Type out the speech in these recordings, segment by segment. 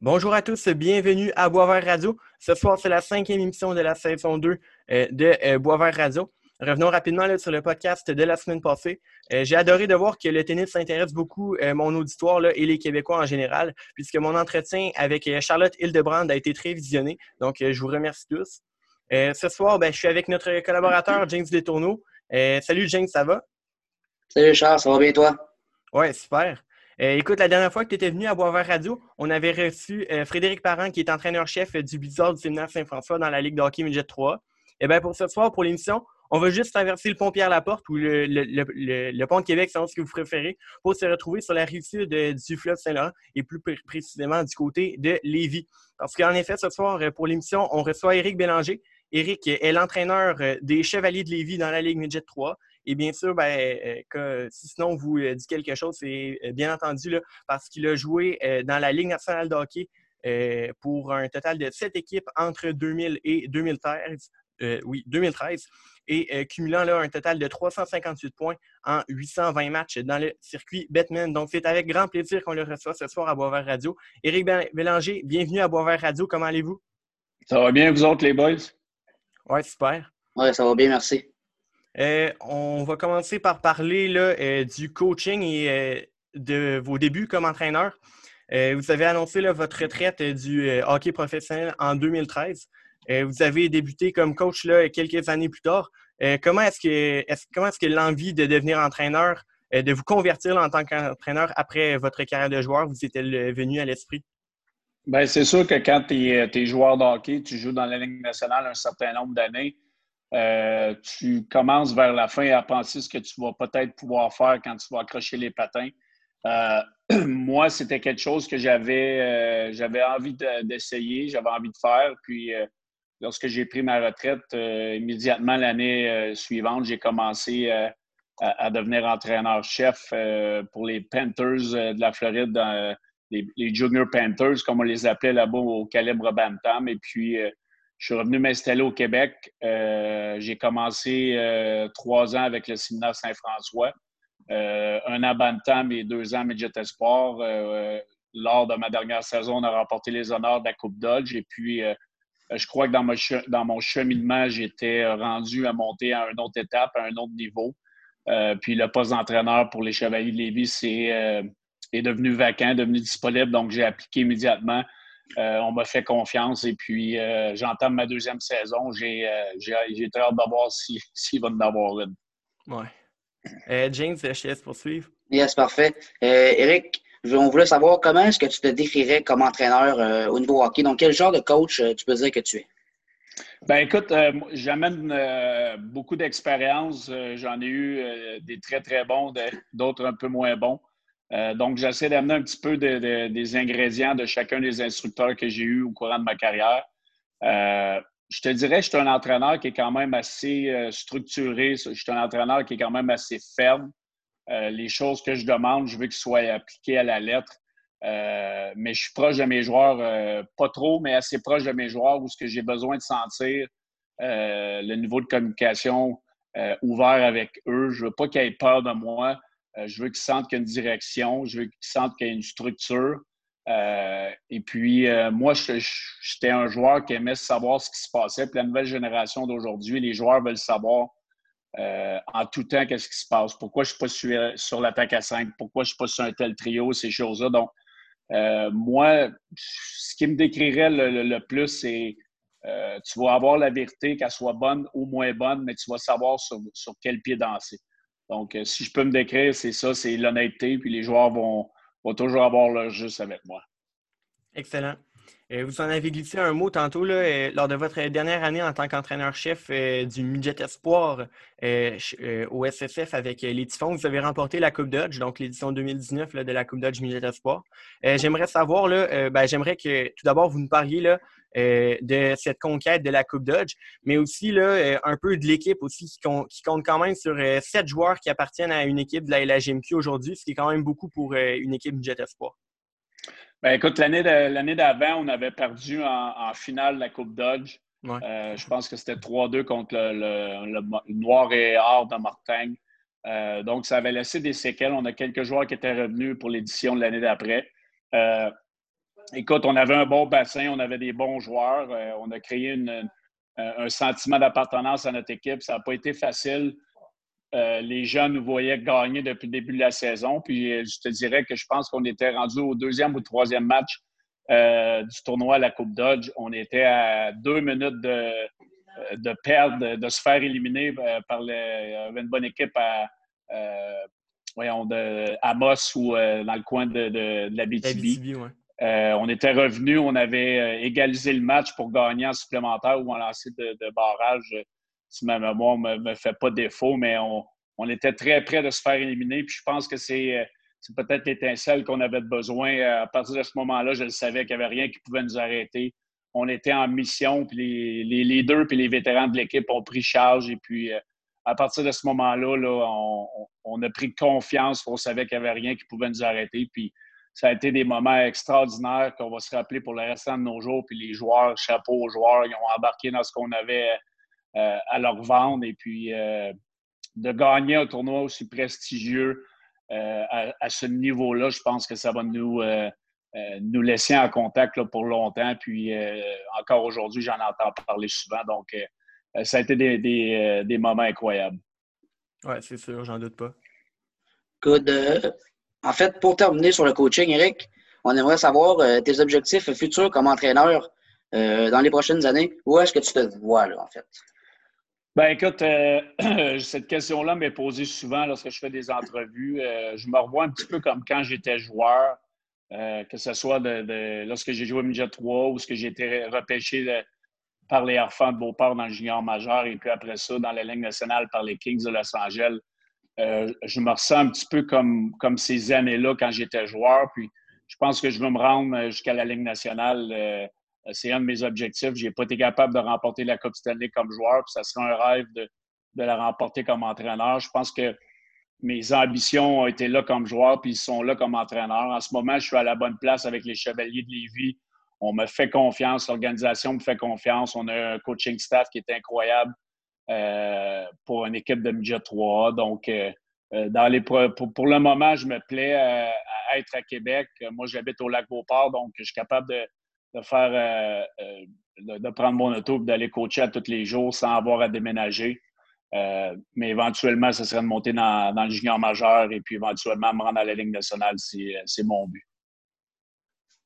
Bonjour à tous, bienvenue à Boisvert Radio. Ce soir, c'est la cinquième émission de la saison 2 euh, de euh, Boisvert Radio. Revenons rapidement là, sur le podcast de la semaine passée. Euh, j'ai adoré de voir que le tennis s'intéresse beaucoup mon auditoire là, et les Québécois en général, puisque mon entretien avec Charlotte Hildebrand a été très visionné. Donc, je vous remercie tous. ce soir, ben, je suis avec notre collaborateur James Letourneau. salut James, ça va? Salut Charles, ça va bien toi? Oui, super. Euh, écoute, la dernière fois que tu étais venu à Boisvert Radio, on avait reçu euh, Frédéric Parent, qui est entraîneur-chef du Blizzard du séminaire Saint-François dans la Ligue de hockey Midget 3. Et bien, pour ce soir, pour l'émission, on va juste traverser le pont Pierre-Laporte ou le, pont de Québec, selon ce que vous préférez, pour se retrouver sur la rive sud du fleuve Saint-Laurent et plus précisément du côté de Lévis. Parce qu'en effet, ce soir, pour l'émission, on reçoit Éric Bélanger. Éric est l'entraîneur des Chevaliers de Lévis dans la Ligue Midget 3. Et bien sûr, ben, euh, si sinon vous euh, dit quelque chose, c'est euh, bien entendu parce qu'il a joué dans la Ligue nationale de hockey pour un total de sept équipes entre 2000 et 2013. oui, 2013. Et cumulant un total de 358 points en 820 matchs dans le circuit Batman. Donc, c'est avec grand plaisir qu'on le reçoit ce soir à Boisvert Radio. Éric Bélanger, bienvenue à Boisvert Radio. Comment allez-vous? Ça va bien, vous autres, les boys? Oui, super. Oui, ça va bien, merci. Euh, on va commencer par parler là, euh, du coaching et euh, de vos débuts comme entraîneur. vous avez annoncé votre retraite du hockey professionnel en 2013. vous avez débuté comme coach là, quelques années plus tard. comment est-ce que, comment est-ce que l'envie de devenir entraîneur, de vous convertir en tant qu'entraîneur après votre carrière de joueur, vous était venu à l'esprit? Bien, c'est sûr que quand tu es, joueur de hockey, tu joues dans la Ligue nationale un certain nombre d'années. Euh, tu commences vers la fin à penser ce que tu vas peut-être pouvoir faire quand tu vas accrocher les patins. Euh, moi, c'était quelque chose que j'avais euh, j'avais envie d'essayer, j'avais envie de faire. Puis, lorsque j'ai pris ma retraite, immédiatement l'année suivante, j'ai commencé à, devenir entraîneur-chef pour les Panthers de la Floride, les, Junior Panthers, comme on les appelait là-bas au calibre Bantam. Et puis, je suis revenu m'installer au Québec. Euh, j'ai commencé euh, trois ans avec le séminaire Saint-François, euh, un an Bantam et deux ans Midget Espoir. lors de ma dernière saison, on a remporté les honneurs de la Coupe Dodge. Et puis, je crois que dans, mon cheminement, j'étais rendu à monter à une autre étape, à un autre niveau. puis le poste d'entraîneur pour les Chevaliers de Lévis est, est devenu vacant, devenu disponible. Donc, j'ai appliqué immédiatement euh, on m'a fait confiance et puis euh, j'entame ma deuxième saison. J'ai euh, très hâte de voir s'il va en avoir une. Ouais. James, je te laisse poursuivre. Yes, parfait. Eric, on voulait savoir comment est-ce que tu te décrirais comme entraîneur au niveau hockey? Donc, quel genre de coach tu peux dire que tu es? Ben écoute, j'amène beaucoup d'expérience. J'en ai eu des très, très bons, d'autres un peu moins bons. Euh, donc, j'essaie d'amener un petit peu des ingrédients de chacun des instructeurs que j'ai eus au courant de ma carrière. Euh, je te dirais, je suis un entraîneur qui est quand même assez euh, structuré. Je suis un entraîneur qui est quand même assez ferme. les choses que je demande, je veux qu'elles soient appliquées à la lettre. mais je suis proche de mes joueurs, pas trop, mais assez proche de mes joueurs où ce que j'ai besoin de sentir le niveau de communication ouvert avec eux. Je veux pas qu'ils aient peur de moi. Euh, je veux qu'ils sentent qu'il y a une direction, je veux qu'ils sentent qu'il y a une structure. Euh, et puis, euh, moi, j'étais un joueur qui aimait savoir ce qui se passait. Puis la nouvelle génération d'aujourd'hui, les joueurs veulent savoir en tout temps qu'est-ce qui se passe. Pourquoi je ne suis pas sur, l'attaque à 5? Pourquoi je ne suis pas sur un tel trio? Ces choses-là. Donc, moi, ce qui me décrirait le, plus, c'est tu vas avoir la vérité, qu'elle soit bonne ou moins bonne, mais tu vas savoir sur quel pied danser. Donc, euh, si je peux me décrire, c'est ça, c'est l'honnêteté, puis les joueurs vont, toujours avoir leur juste avec moi. Excellent. Euh, vous en avez glissé un mot tantôt là, euh, lors de votre dernière année en tant qu'entraîneur-chef du Midget Espoir au SSF avec les Typhons. Vous avez remporté la Coupe Dodge, donc l'édition 2019 de la Coupe Dodge Midget Espoir. j'aimerais savoir, là, ben, j'aimerais que tout d'abord vous nous parliez là, euh, de cette conquête de la Coupe Dodge, mais aussi là, euh, un peu de l'équipe aussi qui, compte quand même sur euh, sept joueurs qui appartiennent à une équipe de la LHMQ aujourd'hui, ce qui est quand même beaucoup pour une équipe Jet Espoir. Ben, écoute, l'année d'avant, on avait perdu en, finale la Coupe Dodge. je pense que c'était 3-2 contre le, Noir et Or de Martin. donc, ça avait laissé des séquelles. On a quelques joueurs qui étaient revenus pour l'édition de l'année d'après. Écoute, on avait un bon bassin, on avait des bons joueurs. on a créé un sentiment d'appartenance à notre équipe. Ça n'a pas été facile. les gens nous voyaient gagner depuis le début de la saison. Puis je te dirais que je pense qu'on était rendu au deuxième ou troisième match du tournoi à la Coupe Dodge. On était à deux minutes de, perdre, de, se faire éliminer par une bonne équipe à, Amos ou euh, dans le coin de, de, la BTB. Euh, on était revenu, on avait euh, égalisé le match pour gagner en supplémentaire ou en lancer de, barrage, si ma mémoire ne me, fait pas défaut, mais on, était très près de se faire éliminer. Je pense que c'est peut-être l'étincelle qu'on avait besoin. À partir de ce moment-là, je le savais qu'il n'y avait rien qui pouvait nous arrêter. On était en mission, puis les, leaders puis les vétérans de l'équipe ont pris charge. Et puis, à partir de ce moment-là, on, a pris confiance. On savait qu'il n'y avait rien qui pouvait nous arrêter. Ça a été des moments extraordinaires qu'on va se rappeler pour le restant de nos jours. Puis les joueurs, chapeau aux joueurs, ils ont embarqué dans ce qu'on avait euh, à leur vendre. Et puis euh, de gagner un tournoi aussi prestigieux euh, à, ce niveau-là, je pense que ça va nous, nous laisser en contact pour longtemps. Puis encore aujourd'hui, j'en entends parler souvent. Donc, euh, ça a été des, euh, moments incroyables. Oui, c'est sûr, j'en doute pas. Good. Euh, en fait, pour terminer sur le coaching, Eric, on aimerait savoir tes objectifs futurs comme entraîneur dans les prochaines années. Où est-ce que tu te vois, là, en fait? Ben écoute, cette question-là m'est posée souvent lorsque je fais des entrevues. je me revois un petit peu comme quand j'étais joueur, que ce soit lorsque j'ai joué au Midget 3 ou ce j'ai été repêché par les enfants de Beauport dans le junior majeur et puis après ça, dans la Ligue nationale par les Kings de Los Angeles. Euh, je me ressens un petit peu comme, comme ces années-là quand j'étais joueur. Puis je pense que je veux me rendre jusqu'à la Ligue nationale. Euh, c'est un de mes objectifs. Je n'ai pas été capable de remporter la Coupe Stanley comme joueur. Puis ça serait un rêve de, de, la remporter comme entraîneur. Je pense que mes ambitions ont été là comme joueur, puis ils sont là comme entraîneur. En ce moment, je suis à la bonne place avec les Chevaliers de Lévis on me fait confiance, l'organisation me fait confiance. On a un coaching staff qui est incroyable pour une équipe de midget 3 Donc, euh, euh, dans les pour, le moment, je me plais à, être à Québec. Moi, j'habite au lac Beauport, donc je suis capable de, faire de, prendre mon auto et d'aller coacher à tous les jours sans avoir à déménager. mais éventuellement, ce serait de monter dans, dans, le junior majeur et puis éventuellement me rendre à la Ligue nationale, c'est mon but.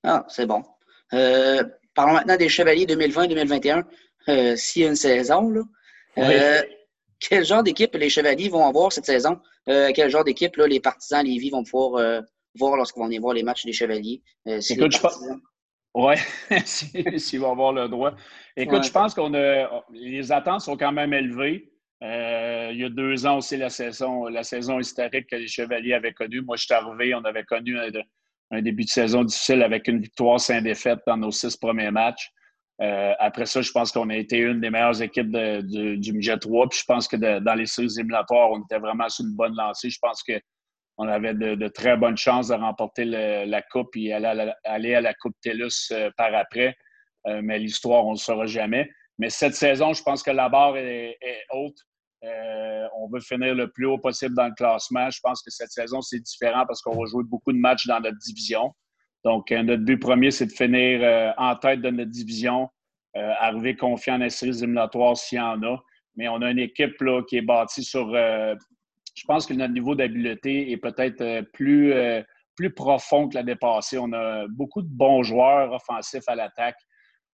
Ah, c'est bon. Euh, parlons maintenant des Chevaliers 2020-2021. Euh, S'il y a une saison, là, euh, quel genre d'équipe les Chevaliers vont avoir cette saison? Euh, quel genre d'équipe les partisans Lévis vont pouvoir voir lorsqu'ils vont venir voir les matchs des Chevaliers? Écoute, je pense... Oui, s'ils vont avoir le droit. Écoute, je pense qu'on a. Les attentes sont quand même élevées. il y a deux ans aussi, la saison, la saison historique que les Chevaliers avaient connue. Moi, je suis arrivé, on avait connu un début de saison difficile avec une victoire sans défaite dans nos six premiers matchs. Euh, après ça, je pense qu'on a été une des meilleures équipes du Midget 3. Puis je pense que dans les séries éliminatoires, on était vraiment sur une bonne lancée. Je pense qu'on avait de, très bonnes chances de remporter la Coupe et aller, aller, à la Coupe TELUS euh, par après. Euh, mais l'histoire, on ne le saura jamais. Mais cette saison, je pense que la barre est haute. Euh, on veut finir le plus haut possible dans le classement. Je pense que cette saison, c'est différent parce qu'on va jouer beaucoup de matchs dans notre division. Donc, euh, notre but premier, c'est de finir euh, en tête de notre division, arriver confiant dans les séries éliminatoires s'il y en a. Mais on a une équipe là, qui est bâtie sur. je pense que notre niveau d'habileté est peut-être plus, plus profond que la dépassée. On a beaucoup de bons joueurs offensifs à l'attaque.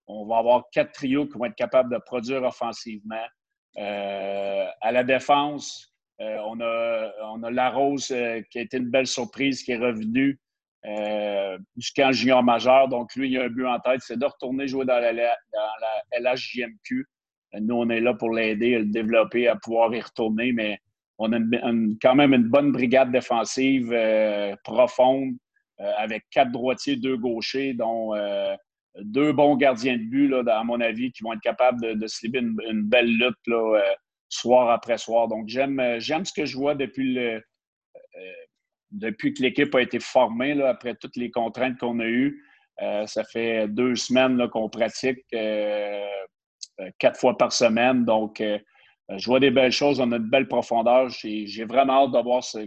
On va avoir quatre trios qui vont être capables de produire offensivement. Euh, à la défense, euh, on a, on a Larose euh, qui a été une belle surprise, qui est revenu jusqu'en junior majeur. Donc, lui, il a un but en tête, c'est de retourner jouer dans la, LHJMQ. Nous, on est là pour l'aider à le développer, à pouvoir y retourner, mais on a quand même une bonne brigade défensive profonde avec quatre droitiers, deux gauchers, dont deux bons gardiens de but, à mon avis, qui vont être capables de, se libérer une, belle lutte euh, soir après soir. Donc, j'aime, euh, ce que je vois depuis, le, euh, depuis que l'équipe a été formée, après toutes les contraintes qu'on a eues. ça fait deux semaines qu'on pratique quatre fois par semaine. Donc, je vois des belles choses. On a de belles profondeurs. J'ai, vraiment hâte de voir ce,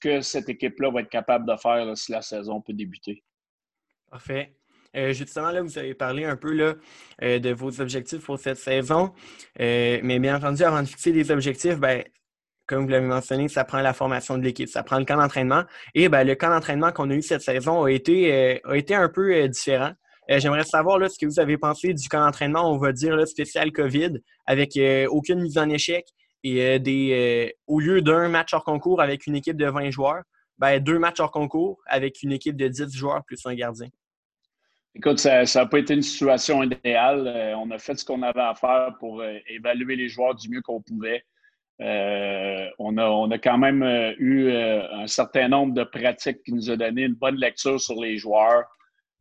que cette équipe-là va être capable de faire si la saison peut débuter. Parfait. justement, là, vous avez parlé un peu de vos objectifs pour cette saison. mais bien entendu, avant de fixer des objectifs, ben, comme vous l'avez mentionné, ça prend la formation de l'équipe, ça prend le camp d'entraînement. Et ben, le camp d'entraînement qu'on a eu cette saison a été, a été un peu différent. Euh, j'aimerais savoir là, ce que vous avez pensé du camp d'entraînement, on va dire spécial COVID, avec euh, aucune mise en échec et euh, des, au lieu d'un match hors concours avec une équipe de 20 joueurs, ben, deux matchs hors concours avec une équipe de 10 joueurs plus un gardien. Écoute, ça n'a pas été une situation idéale. on a fait ce qu'on avait à faire pour évaluer les joueurs du mieux qu'on pouvait. On, a, on, a, quand même eu un certain nombre de pratiques qui nous ont donné une bonne lecture sur les joueurs.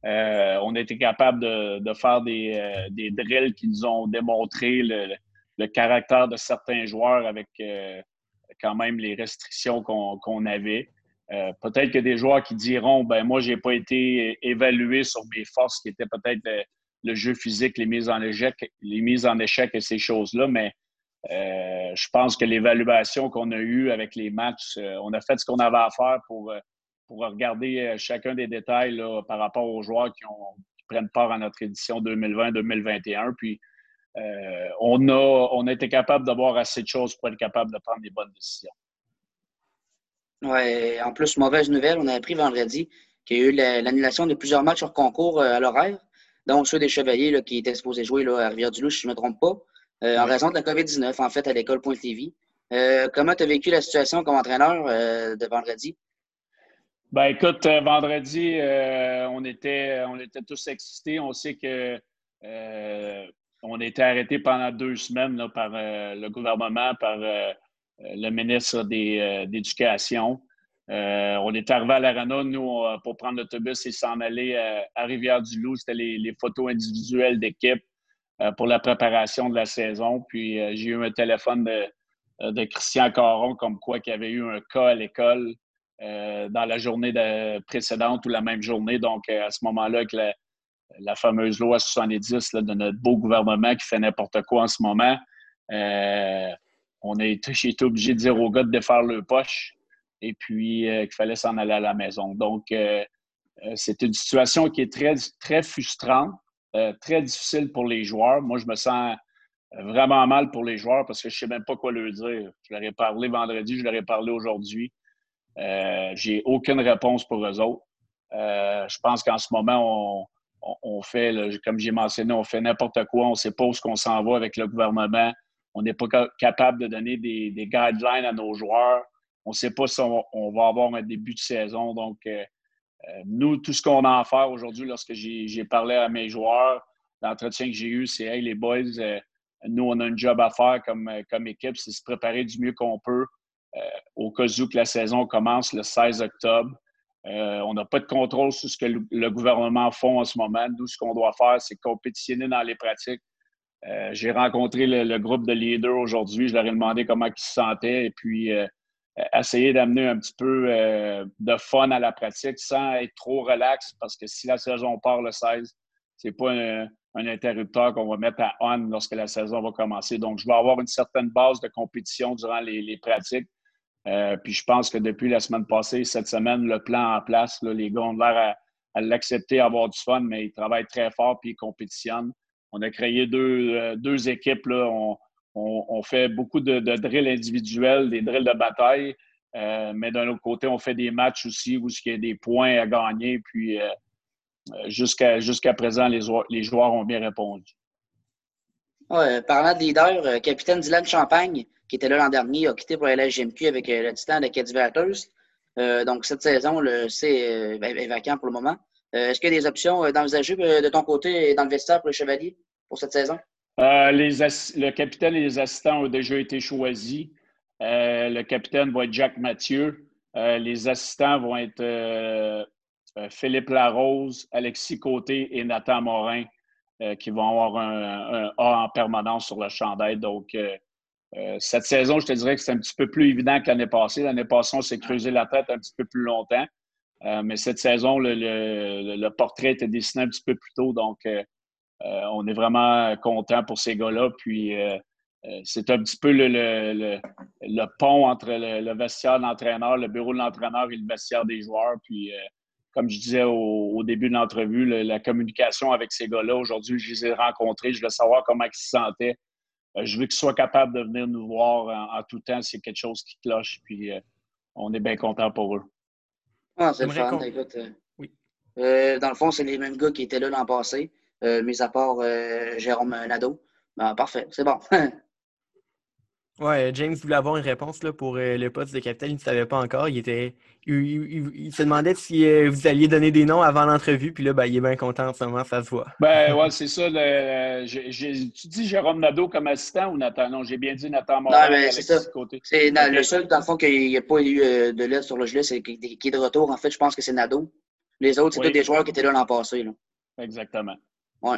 Euh, on a été capable de, faire euh, des, drills qui nous ont démontré le, caractère de certains joueurs avec euh, quand même les restrictions qu'on avait. peut-être que des joueurs qui diront ben moi, j'ai pas été évalué sur mes forces, qui étaient peut-être le, jeu physique, les mises en échec, et ces choses-là, mais je pense que l'évaluation qu'on a eue avec les matchs, on a fait ce qu'on avait à faire pour pour regarder euh, chacun des détails par rapport aux joueurs qui, prennent part à notre édition 2020-2021. Puis, euh, on, a, on a été capable d'avoir assez de choses pour être capable de prendre des bonnes décisions. Oui, en plus, mauvaise nouvelle, on a appris vendredi qu'il y a eu l'annulation de plusieurs matchs hors concours euh, à l'horaire, dont ceux des Chevaliers qui étaient supposés jouer là, à Rivière-du-Loup, si je ne me trompe pas, en raison de la COVID-19, en fait, à l'école Pointe-Lévis. comment tu as vécu la situation comme entraîneur de vendredi? Ben écoute, euh, vendredi, euh, on, était, on était tous excités. On sait que euh, on a été arrêté pendant deux semaines par le gouvernement, par le ministre d'Éducation. on est arrivé à l'Arena, nous, pour prendre l'autobus et s'en aller à Rivière-du-Loup. C'était les, photos individuelles d'équipe pour la préparation de la saison. Puis j'ai eu un téléphone de, de Christian Caron comme quoi qu'il y avait eu un cas à l'école euh, dans la journée précédente ou la même journée. Donc, euh, à ce moment-là, avec la, fameuse loi 70 de notre beau gouvernement qui fait n'importe quoi en ce moment, euh, on a été obligé de dire aux gars de défaire le poche et puis qu'il fallait s'en aller à la maison. Donc, c'est une situation qui est très, très frustrante, très difficile pour les joueurs. Moi, je me sens vraiment mal pour les joueurs parce que je ne sais même pas quoi leur dire. Je leur ai parlé vendredi, je leur ai parlé aujourd'hui. Euh, j'ai aucune réponse pour eux autres. Euh, je pense qu'en ce moment, on, fait, comme j'ai mentionné, on fait n'importe quoi. On ne sait pas où on s'en va avec le gouvernement. On n'est pas capable de donner des, guidelines à nos joueurs. On ne sait pas si on, va avoir un début de saison. Donc, euh, nous, tout ce qu'on a à faire aujourd'hui, lorsque j'ai parlé à mes joueurs, l'entretien que j'ai eu, c'est Hey, les boys, nous, on a un job à faire comme, comme équipe, c'est se préparer du mieux qu'on peut euh, au cas où que la saison commence le 16 octobre. Euh, on n'a pas de contrôle sur ce que le, gouvernement fait en ce moment. Nous, ce qu'on doit faire, c'est compétitionner dans les pratiques. Euh, j'ai rencontré le, groupe de leaders aujourd'hui. Je leur ai demandé comment ils se sentaient et puis essayer d'amener un petit peu de fun à la pratique sans être trop relax parce que si la saison part le 16, c'est pas un, interrupteur qu'on va mettre à on lorsque la saison va commencer. Donc, je vais avoir une certaine base de compétition durant les pratiques euh, puis je pense que depuis la semaine passée, cette semaine, le plan en place, les gars ont l'air à, à avoir du fun, mais ils travaillent très fort puis ils compétitionnent. On a créé deux, euh, équipes. Fait beaucoup de, drills individuels, des drills de bataille, euh, mais d'un autre côté, on fait des matchs aussi où il y a des points à gagner. Puis jusqu'à jusqu'à présent, les, les joueurs ont bien répondu. Parlant de leader, capitaine Dylan Champagne, qui était là l'an dernier, a quitté pour à GMQ avec euh, le titan de Cadivaters. Euh, donc, cette saison, c'est euh, est vacant pour le moment. Est-ce qu'il y a des options d'envisager de ton côté dans le vestiaire pour le Chevalier pour cette saison? Les le capitaine et les assistants ont déjà été choisis. le capitaine va être Jacques Mathieu. les assistants vont être Philippe Larose, Alexis Côté et Nathan Morin, qui vont avoir un, A en permanence sur le champ d'aide. Donc, euh, cette saison, je te dirais que c'est un petit peu plus évident que l'année passée. L'année passée, on s'est creusé la tête un petit peu plus longtemps. Euh, mais cette saison, le, portrait était dessiné un petit peu plus tôt. Donc, euh, on est vraiment content pour ces gars-là. Puis, c'est un petit peu le, pont entre le, vestiaire de l'entraîneur, le bureau de l'entraîneur et le vestiaire des joueurs. Puis, comme je disais au, début de l'entrevue, la communication avec ces gars-là. Aujourd'hui, je les ai rencontrés. Je veux savoir comment ils se sentaient. Euh, je veux qu'ils soient capables de venir nous voir en, tout temps a quelque chose qui cloche. Puis euh, on est bien content pour eux. Ah, c'est le fun. Écoute, euh, oui. dans le fond, c'est les mêmes gars qui étaient là l'an passé, mis à part Jérôme Nadeau. Ben, parfait, c'est bon. Ouais, James voulait avoir une réponse là, pour euh, le poste de capitaine. Il ne savait pas encore. Il, était, il, se demandait si euh, vous alliez donner des noms avant l'entrevue. Puis là, ben, il est bien content en ce moment, ça se voit. Ben ouais, c'est ça. tu dis Jérôme Nadeau comme assistant ou Nathan? Non, j'ai bien dit Nathan Morin. Non, c'est ça. Le seul, dans le fond, qu'il n'y a pas eu euh, de l'aide sur le gelé, c'est qui est de retour. En fait, je pense que c'est Nadeau. Les autres, c'est tous des joueurs qui étaient là l'an passé. Là. Exactement. Ouais.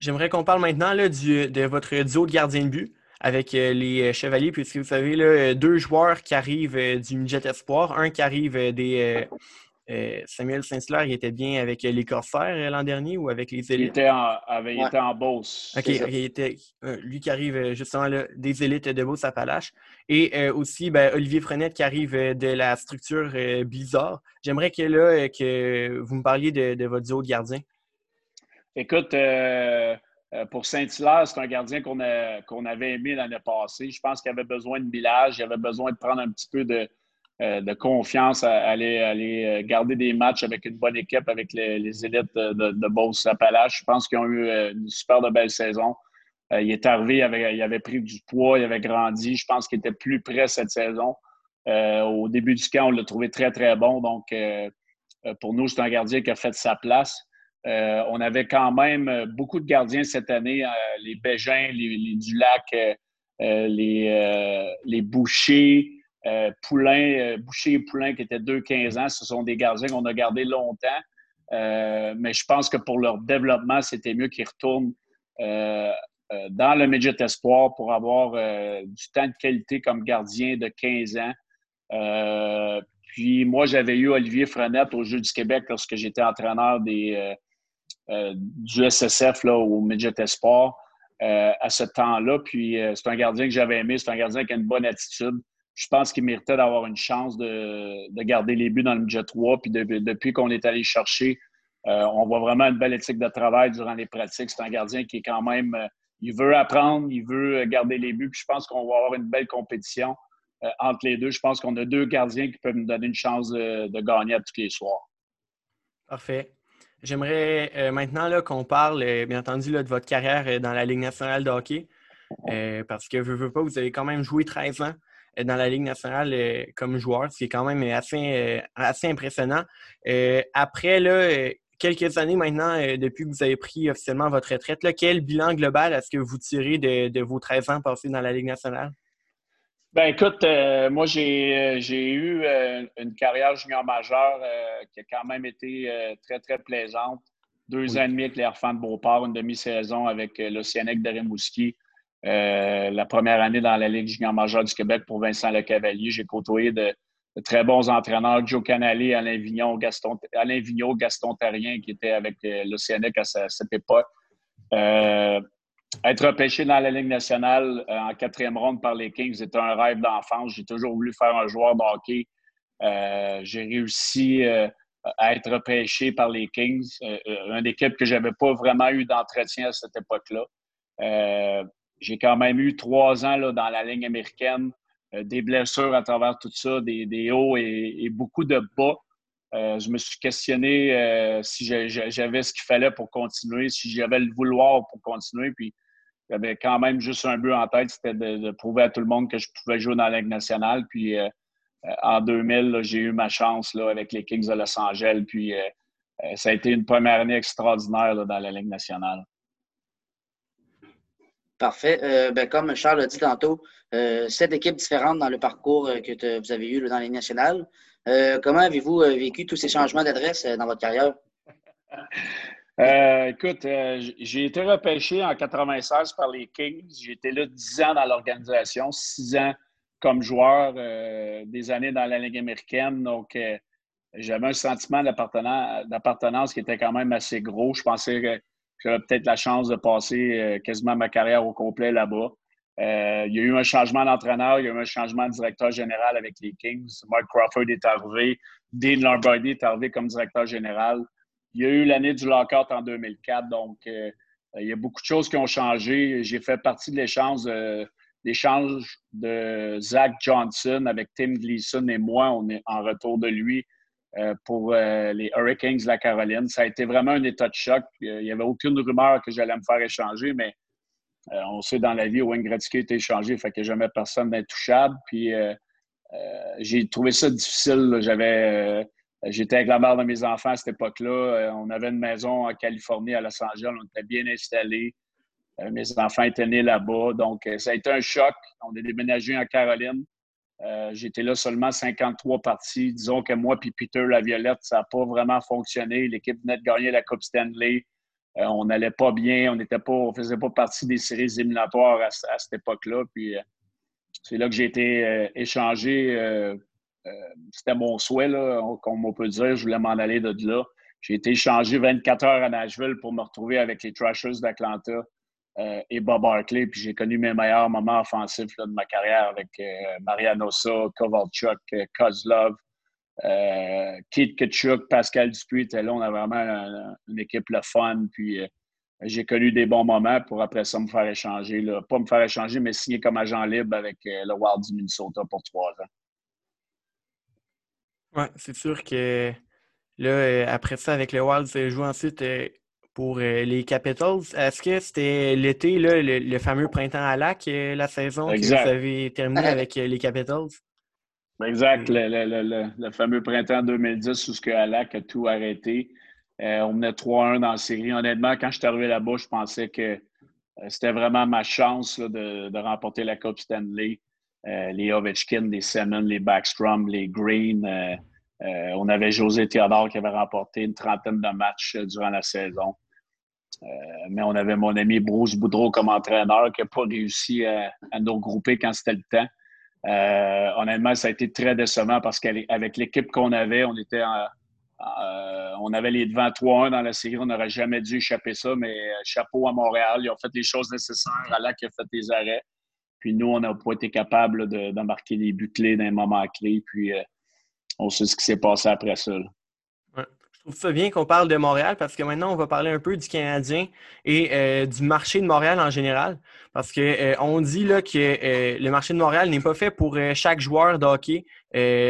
J'aimerais qu'on parle maintenant là, du, de votre duo de gardien de but avec euh, les euh, Chevaliers, puisque vous savez, là, euh, deux joueurs qui arrivent du Midget Espoir, un qui arrive des. Samuel Saint-Hilaire, il était bien avec les Corsaires l'an dernier ou avec les élites? Il était en, avait, en Beauce. OK, il était, lui qui arrive justement des élites de Beauce-Appalaches. Et aussi ben, Olivier Frenette qui arrive de la structure Bizarre. J'aimerais que, là, que vous me parliez de, de votre duo de gardien. Écoute, euh, pour Saint-Hilaire, c'est un gardien qu'on avait aimé l'année passée. Je pense qu'il avait besoin de village, il avait besoin de prendre un petit peu de, euh, confiance à aller, euh, garder des matchs avec une bonne équipe, avec les, élites de, de Beauce-Appalaches. Je pense qu'ils ont eu une super de belle saison. il est arrivé, il avait, pris du poids, il avait grandi. Je pense qu'il était plus près cette saison. au début du camp, on l'a trouvé très, très bon. Donc, pour nous, c'est un gardien qui a fait sa place. Euh, on avait quand même euh, beaucoup de gardiens cette année, euh, les Bégins, les, Dulac, les, les Bouchers, Poulain, Boucher et Poulain qui étaient deux 15 ans. Ce sont des gardiens qu'on a gardés longtemps. mais je pense que pour leur développement, c'était mieux qu'ils retournent dans le Midget Espoir pour avoir du temps de qualité comme gardien de 15 ans. puis moi, j'avais eu Olivier Frenette au Jeu du Québec lorsque j'étais entraîneur des, euh, du SSF là, au Midget Espoir euh, à ce temps-là. Puis euh, c'est un gardien que j'avais aimé. C'est un gardien qui a une bonne attitude. Je pense qu'il méritait d'avoir une chance de, garder les buts dans le Midget 3. Puis depuis qu'on est allé chercher, on voit vraiment une belle éthique de travail durant les pratiques. C'est un gardien qui est quand même. il veut apprendre, il veut garder les buts. Puis je pense qu'on va avoir une belle compétition entre les deux. Je pense qu'on a deux gardiens qui peuvent nous donner une chance de, de gagner à tous les soirs. Parfait. J'aimerais euh, maintenant qu'on parle, euh, bien entendu, de votre carrière euh, dans la Ligue nationale de hockey. parce que, veux, pas, vous avez quand même joué 13 ans dans la Ligue nationale comme joueur, ce qui est quand même assez, assez impressionnant. après là, quelques années maintenant, depuis que vous avez pris officiellement votre retraite, quel bilan global est-ce que vous tirez de, de, vos 13 ans passés dans la Ligue nationale? Ben écoute, euh, moi j'ai, euh, j'ai eu euh, une carrière junior majeure qui a quand même été très, très plaisante. Deux ans et demi avec les Enfants de Beauport, une demi-saison avec l'Océanique de Rimouski. la première année dans la Ligue junior majeure du Québec pour Vincent Lecavalier. J'ai côtoyé de, très bons entraîneurs, Joe Canali, Alain Vignon, Gaston, Alain Vigneault, Gaston Tarien, qui était avec l'Océanique à, à, cette époque être repêché dans la Ligue nationale euh, en quatrième ronde par les Kings c'était un rêve d'enfance. J'ai toujours voulu faire un joueur de hockey. Euh, j'ai réussi euh, à être repêché par les Kings, une équipe que je n'avais pas vraiment eu d'entretien à cette époque-là. j'ai quand même eu trois ans là, dans la ligne américaine, des blessures à travers tout ça, des, hauts et, beaucoup de bas. Je me suis questionné si j'avais ce qu'il fallait pour continuer, si j'avais le vouloir pour continuer. Puis j'avais quand même juste un but en tête, c'était de, prouver à tout le monde que je pouvais jouer dans la Ligue nationale. Puis euh, euh, en 2000, j'ai eu ma chance là, avec les Kings de Los Angeles. Puis euh, ça a été une première année extraordinaire dans la Ligue nationale. Parfait. Ben, comme Charles l'a dit tantôt, sept équipes différentes dans le parcours que vous avez eu dans la Ligue nationale. comment avez-vous vécu tous ces changements d'adresse dans votre carrière? Euh, écoute, euh, j'ai été repêché en 96 par les Kings. J'ai été là 10 ans dans l'organisation, 6 ans comme joueur, euh, des années dans la Ligue américaine. Donc, j'avais un sentiment d'appartenance qui était quand même assez gros. Je pensais que j'avais peut-être la chance de passer quasiment ma carrière au complet là-bas. Il y a eu un changement d'entraîneur, il y a eu un changement de directeur général avec les Kings. Mark Crawford est arrivé. Dean Lombardi est arrivé comme directeur général. Il y a eu l'année du lockout en 2004, donc il y a beaucoup de choses qui ont changé. J'ai fait partie de l'échange l'échange de Zach Johnson avec Tim Gleason et moi, on est en retour de lui euh, pour euh, les Hurricanes de la Caroline. Ça a été vraiment un état de choc. Il n'y avait aucune rumeur que j'allais me faire échanger, mais euh, on sait dans la vie, Wayne Gretzky été échangé, fait que jamais personne d'intouchable. Puis j'ai trouvé ça difficile. J'avais, j'étais avec la mère de mes enfants à cette époque-là. on avait une maison en Californie, à Los Angeles. On était bien installés. mes enfants étaient nés là-bas. Donc, ça a été un choc. On est déménagé en Caroline. Euh, j'étais là seulement 53 parties. Disons que moi puis Peter Laviolette, ça n'a pas vraiment fonctionné. L'équipe venait de gagner la Coupe Stanley. Euh, on n'allait pas bien. On ne on faisait pas partie des séries éliminatoires à, cette époque-là. Puis euh, c'est là que j'ai été échangé. C'était mon souhait, là, comme on peut dire. Je voulais m'en aller de là. J'ai été échangé 24 heures à Nashville pour me retrouver avec les Trashers d'Atlanta. Euh, et Bob Barkley. Puis j'ai connu mes meilleurs moments offensifs de ma carrière avec euh, Mariano Marianosa, Kovalchuk, euh, Keith Kachuk, Pascal Dupuis était là. On a vraiment une, équipe le fun. Puis j'ai connu des bons moments pour après ça me faire échanger. Là. Pas me faire échanger, mais signer comme agent libre avec le Wild du Minnesota pour trois ans. Oui, c'est sûr que là, après ça, avec le Wild, tu joué ensuite pour euh, les Capitals. Est-ce que c'était l'été, le, fameux printemps à lac, euh, la saison que vous avez terminé avec euh, les Capitals? Exact, le, fameux printemps 2010 où ce que Alak a tout arrêté. on menait 3-1 dans la série. Honnêtement, quand je suis arrivé là-bas, je pensais que c'était vraiment ma chance de, remporter la Coupe Stanley. les Ovechkin, les Semen, les Backstrom, les Green. on avait José Théodore qui avait remporté une trentaine de matchs durant la saison. Euh, mais on avait mon ami Bruce Boudreau comme entraîneur qui n'a pas réussi à, nous regrouper quand c'était le temps. Euh, honnêtement, ça a été très décevant parce qu'avec l'équipe qu'on avait, on était euh, on avait les devants 3-1 dans la série. On n'aurait jamais dû échapper ça, mais chapeau à Montréal. Ils ont fait les choses nécessaires. Alain qui a fait des arrêts. Puis nous, on n'a pas été capable de, marquer les buts clés dans les moments clés. Puis on sait ce qui s'est passé après ça. Je trouve ça bien qu'on parle de Montréal parce que maintenant, on va parler un peu du Canadien et euh, du marché de Montréal en général. Parce qu'on euh, dit que euh, le marché de Montréal n'est pas fait pour chaque joueur de hockey,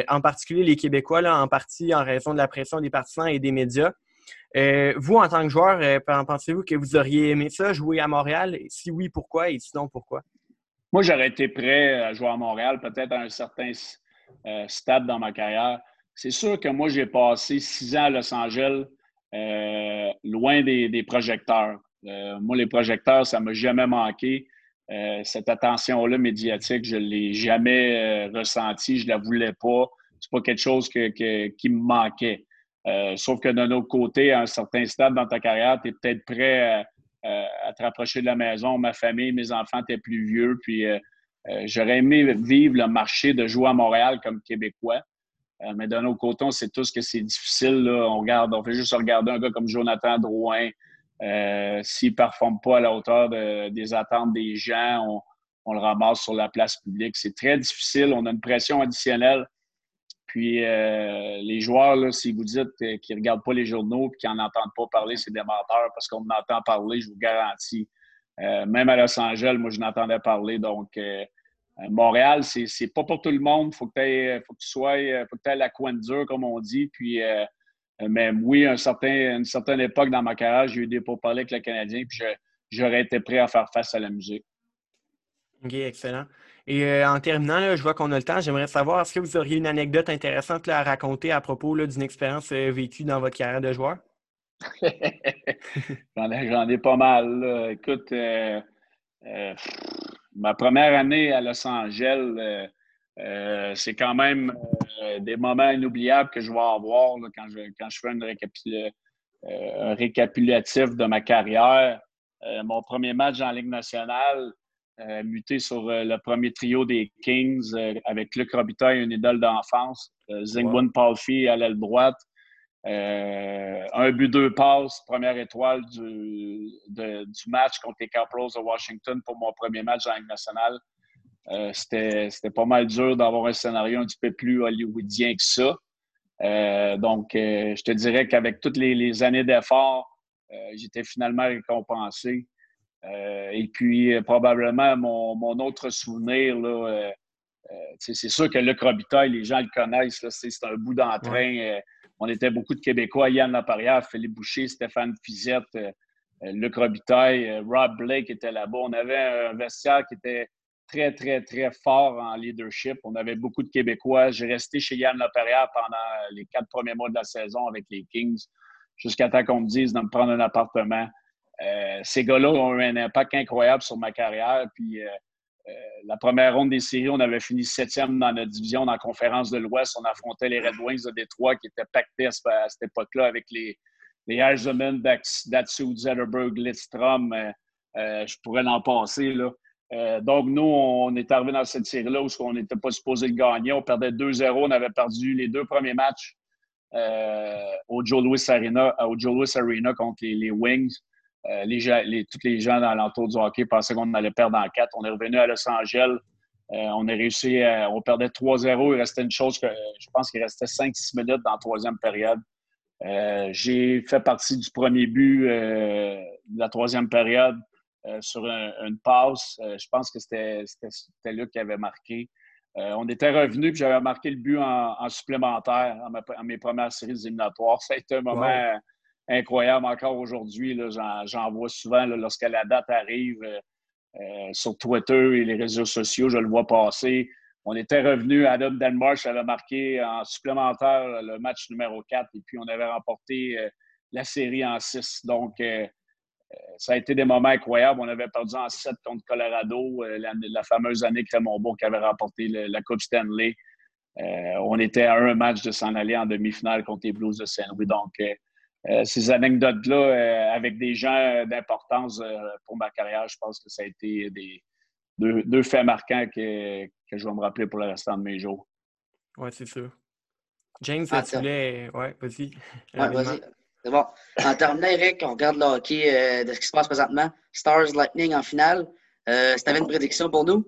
en particulier les Québécois, en partie en raison de la pression des partisans et des médias. vous, en tant que joueur, pensez-vous que vous auriez aimé ça, jouer à Montréal? Si oui, pourquoi? Et sinon, pourquoi? Moi, j'aurais été prêt à jouer à Montréal, peut-être à un certain stade dans ma carrière. C'est sûr que moi, j'ai passé six ans à Los Angeles, euh, loin des, projecteurs. Euh, moi, les projecteurs, ça ne m'a jamais manqué. Euh, cette attention-là médiatique, je ne l'ai jamais ressentie, je ne la voulais pas. Ce n'est pas quelque chose qui me manquait. sauf que d'un autre côté, à un certain stade dans ta carrière, tu es peut-être prêt à, te rapprocher de la maison. Ma famille, mes enfants étaient plus vieux. Puis j'aurais aimé vivre le marché de jouer à Montréal comme Québécois. Euh, mais d'un autre côté, on sait tous que c'est difficile. On, regarde, on fait juste regarder un gars comme Jonathan Drouin. Euh, s'il ne performe pas à la hauteur des attentes des gens, on, le ramasse sur la place publique. C'est très difficile. On a une pression additionnelle. Puis euh, les joueurs, si vous dites qu'ils ne regardent pas les journaux et qu'ils n'en entendent pas parler, c'est des menteurs parce qu'on entend parler, je vous garantis. même à Los Angeles, moi, je n'entendais parler. Donc, Montréal, c'est pas pour tout le monde. Faut que, faut que tu sois, euh, faut que aies la coin dure, comme on dit. Puis, euh, mais oui, un certain, une certaine époque dans ma carrière, j'ai eu des pourparlers avec le Canadien, puis j'aurais été prêt à faire face à la musique. OK, excellent. Et en terminant, je vois qu'on a le temps. J'aimerais savoir, est-ce que vous auriez une anecdote intéressante à raconter à propos d'une expérience vécue dans votre carrière de joueur? J'en ai, pas mal. Écoute, ma première année à Los Angeles, euh, euh, c'est quand même euh, des moments inoubliables que je vais avoir quand, je, quand je fais un récapitulatif de ma carrière. mon premier match en Ligue nationale, muté sur le premier trio des Kings avec Luc Robitaille, une idole d'enfance, Zingwon Palfi à l'aile droite, euh, un but, deux passes, première étoile du, du match contre les Capitals de Washington pour mon premier match en Ligue nationale. Euh, c'était pas mal dur d'avoir un scénario un petit peu plus hollywoodien que ça. donc, je te dirais qu'avec toutes les, années d'efforts, j'étais finalement récompensé. et puis, probablement, mon, autre souvenir, là, c'est sûr que Luc Robitaille, les gens le connaissent, c'est un bout d'entrain. On était beaucoup de Québécois, Yann Laparrière, Philippe Boucher, Stéphane Fizette, Luc Robitaille, Rob Blake était là-bas. On avait un vestiaire qui était très, très, très fort en leadership. On avait beaucoup de Québécois. J'ai resté chez Yann Laperrière pendant les quatre premiers mois de la saison avec les Kings, jusqu'à temps qu'on me dise de me prendre un appartement. Euh, ces gars-là ont eu un impact incroyable sur ma carrière. Euh, euh, la première ronde des séries, on avait fini septième dans notre division, dans la conférence de l'Ouest. On affrontait les Red Wings de Détroit qui étaient pactés à, cette époque-là avec les, les Eisenman, Datsu, Zetterberg, Lidstrom. je pourrais l'en passer. Là. Euh, donc, nous, on est arrivé dans cette série-là où on n'était pas supposé le gagner. On perdait 2-0. On avait perdu les deux premiers matchs euh, au Joe Louis Arena, au Joe Louis Arena contre les, Wings. Euh, les, tous les gens dans l'entour du hockey pensaient qu'on allait perdre en 4. On est revenu à Los Angeles. on a réussi, on perdait 3-0. Il restait une chose que je pense qu'il restait 5-6 minutes dans la troisième période. J'ai fait partie du premier but de la troisième période. Euh, sur une passe. Euh, je pense que c'était Luc qui avait marqué. Euh, on était revenu, puis j'avais marqué le but en, supplémentaire en, mes premières séries éliminatoires. Ça a été un moment incroyable encore aujourd'hui. J'en vois souvent lorsque la date arrive sur Twitter et les réseaux sociaux, je le vois passer. On était revenu, Adam Denmark avait marqué en supplémentaire le match numéro 4 et puis on avait remporté la série en 6. Donc, ça a été des moments incroyables. On avait perdu en 7 contre Colorado, euh, la, fameuse année Crémonbourg qui avait remporté la Coupe Stanley. Euh, on était à un match de s'en aller en demi-finale contre les Blues de Saint-Louis. Donc, euh, ces anecdotes-là, avec des gens d'importance pour ma carrière, je pense que ça a été des, deux, faits marquants que, je vais me rappeler pour le restant de mes jours. Oui, c'est sûr. James, ah, tu voulais. Oui, vas-y. vas-y. C'est bon. En terminant, Eric, on regarde le hockey euh, de ce qui se passe présentement. Stars Lightning en finale. Euh, si tu avais une prédiction pour nous?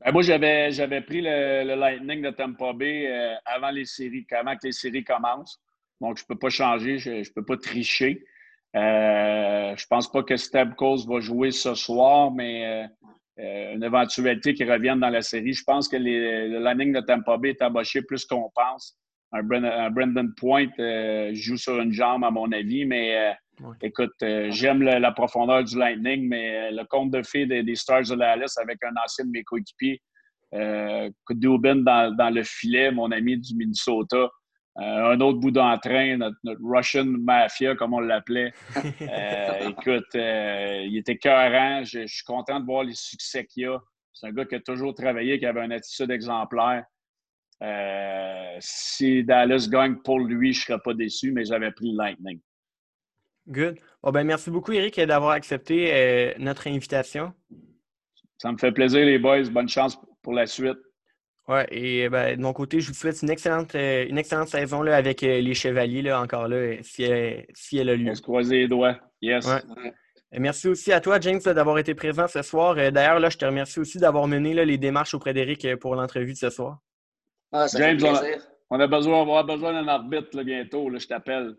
Ben, moi, j'avais, j'avais pris le, Lightning de Tampa Bay euh, avant les séries, avant que les séries commencent. Donc, je ne peux pas changer, je ne peux pas tricher. je ne pense pas que Stabkos va jouer ce soir, mais une éventualité qu'il revienne dans la série. Je pense que le Lightning de Tampa Bay est amoché plus qu'on pense un, Brendan Point euh, joue sur une jambe, à mon avis, mais euh, écoute, euh, j'aime la, profondeur du Lightning, mais le compte de fait des, Stars de Dallas avec un ancien de mes coéquipiers, Kudubin dans, dans, le filet, mon ami du Minnesota. Un autre bout d'entrain, notre, Russian Mafia, comme on l'appelait. écoute, il était cohérent. Je, je, suis content de voir les succès qu'il a. C'est un gars qui a toujours travaillé, qui avait une attitude exemplaire. Euh, si Dallas gagne pour lui, je ne serais pas déçu, mais j'avais pris le Lightning. Good. ben, merci beaucoup, Eric, d'avoir accepté euh, notre invitation. Ça me fait plaisir, les boys. Bonne chance pour la suite. Ouais, et ben, de mon côté, je vous souhaite une excellente, euh, une excellente saison là, avec les Chevaliers, là, encore là, si elle, si elle a lieu. On se croise les doigts. Yes. Merci aussi à toi, James, d'avoir été présent ce soir. D'ailleurs, là, je te remercie aussi d'avoir mené les démarches auprès d'Eric pour l'entrevue de ce soir. Ah, James, on a, besoin, on besoin d'un arbitre bientôt. Là, je t'appelle.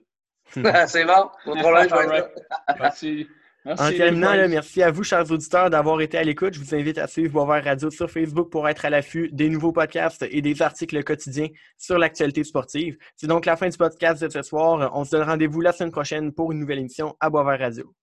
c'est bon. Merci. Merci. En terminant, merci à vous, chers auditeurs, d'avoir été à l'écoute. Je vous invite à suivre Boisvert Radio sur Facebook pour être à l'affût des nouveaux podcasts et des articles quotidiens sur l'actualité sportive. C'est donc la fin du podcast de ce soir. On se donne rendez-vous la semaine prochaine pour une nouvelle émission à Boisvert Radio.